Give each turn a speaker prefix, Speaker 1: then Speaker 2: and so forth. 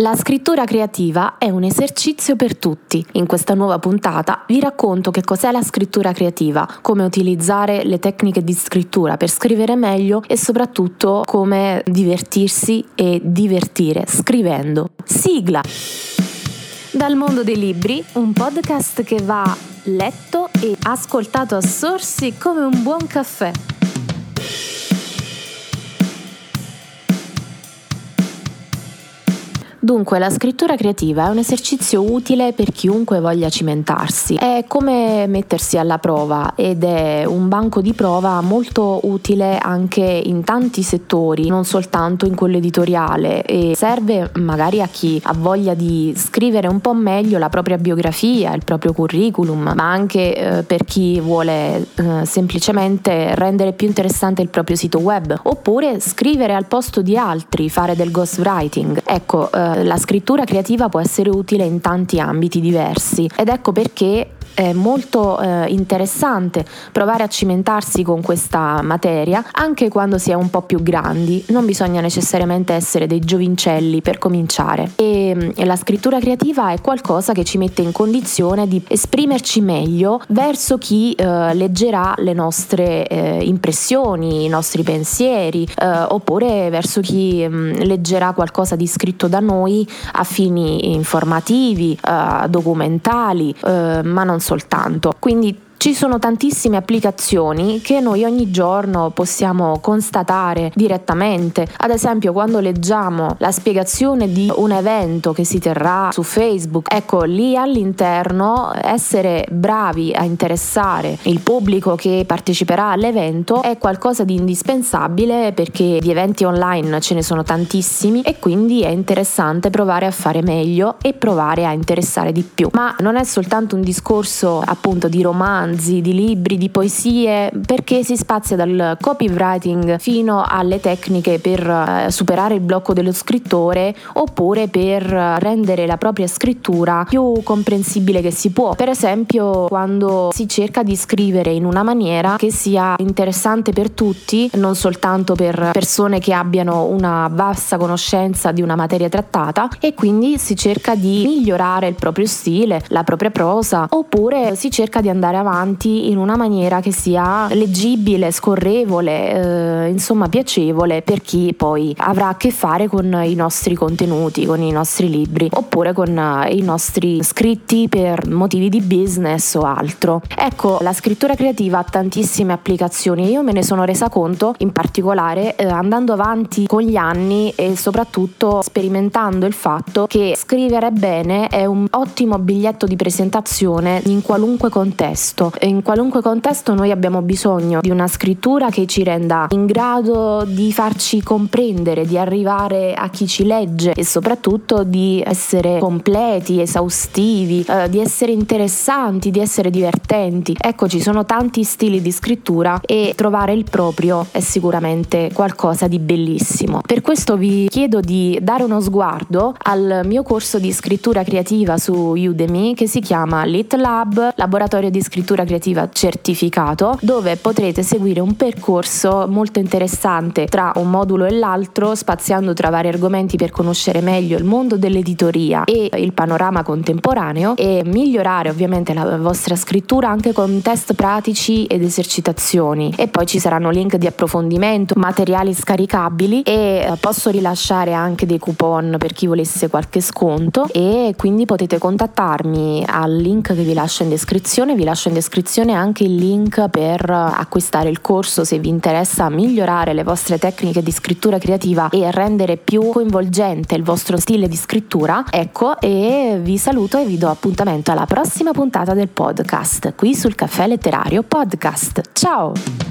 Speaker 1: La scrittura creativa è un esercizio per tutti. In questa nuova puntata vi racconto che cos'è la scrittura creativa, come utilizzare le tecniche di scrittura per scrivere meglio e soprattutto come divertirsi e divertire scrivendo. Sigla! Dal mondo dei libri, un podcast che va letto e ascoltato a sorsi come un buon caffè. Dunque, la scrittura creativa è un esercizio utile per chiunque voglia cimentarsi. È come mettersi alla prova ed è un banco di prova molto utile anche in tanti settori, non soltanto in quello editoriale e serve magari a chi ha voglia di scrivere un po' meglio la propria biografia, il proprio curriculum, ma anche eh, per chi vuole eh, semplicemente rendere più interessante il proprio sito web oppure scrivere al posto di altri, fare del ghostwriting. Ecco, eh, la scrittura creativa può essere utile in tanti ambiti diversi. Ed ecco perché è molto eh, interessante provare a cimentarsi con questa materia anche quando si è un po' più grandi, non bisogna necessariamente essere dei giovincelli per cominciare. E, mm, la scrittura creativa è qualcosa che ci mette in condizione di esprimerci meglio verso chi eh, leggerà le nostre eh, impressioni, i nostri pensieri eh, oppure verso chi mh, mm, leggerà qualcosa di scritto da noi a fini informativi, documentali, eh, ma non soltanto. Quindi ci sono tantissime applicazioni che noi ogni giorno possiamo constatare direttamente. Ad esempio, quando leggiamo la spiegazione di un evento che si terrà su Facebook, ecco lì all'interno essere bravi a interessare il pubblico che parteciperà all'evento è qualcosa di indispensabile perché di eventi online ce ne sono tantissimi e quindi è interessante provare a fare meglio e provare a interessare di più. Ma non è soltanto un discorso appunto di romanzo romanzi, di libri, di poesie, perché si spazia dal copywriting fino alle tecniche per eh, superare il blocco dello scrittore oppure per rendere la propria scrittura più comprensibile che si può. Per esempio, quando si cerca di scrivere in una maniera che sia interessante per tutti, non soltanto per persone che abbiano una vasta conoscenza di una materia trattata e quindi si cerca di migliorare il proprio stile, la propria prosa, oppure si cerca di andare avanti avanti in una maniera che sia leggibile, scorrevole, eh, insomma piacevole per chi poi avrà a che fare con i nostri contenuti, con i nostri libri oppure con eh, i nostri scritti per motivi di business o altro. Ecco, la scrittura creativa ha tantissime applicazioni, io me ne sono resa conto in particolare eh, andando avanti con gli anni e soprattutto sperimentando il fatto che scrivere bene è un ottimo biglietto di presentazione in qualunque contesto in qualunque contesto noi abbiamo bisogno di una scrittura che ci renda in grado di farci comprendere, di arrivare a chi ci legge e soprattutto di essere completi, esaustivi, eh, di essere interessanti, di essere divertenti. Ecco, ci sono tanti stili di scrittura e trovare il proprio è sicuramente qualcosa di bellissimo. Per questo vi chiedo di dare uno sguardo al mio corso di scrittura creativa su Udemy che si chiama Lit Lab, laboratorio di scrittura scrittura creativa certificato dove potrete seguire un percorso molto interessante tra un modulo e l'altro spaziando tra vari argomenti per conoscere meglio il mondo dell'editoria e il panorama contemporaneo e migliorare ovviamente la vostra scrittura anche con test pratici ed esercitazioni. E poi ci saranno link di approfondimento, materiali scaricabili e eh, posso rilasciare anche dei coupon per chi volesse qualche sconto e quindi potete contattarmi al link che vi lascio in descrizione, vi lascio in descrizione descrizione anche il link per acquistare il corso se vi interessa migliorare le vostre tecniche di scrittura creativa e rendere più coinvolgente il vostro stile di scrittura. Ecco, e vi saluto e vi do appuntamento alla prossima puntata del podcast qui sul Caffè Letterario Podcast. Ciao!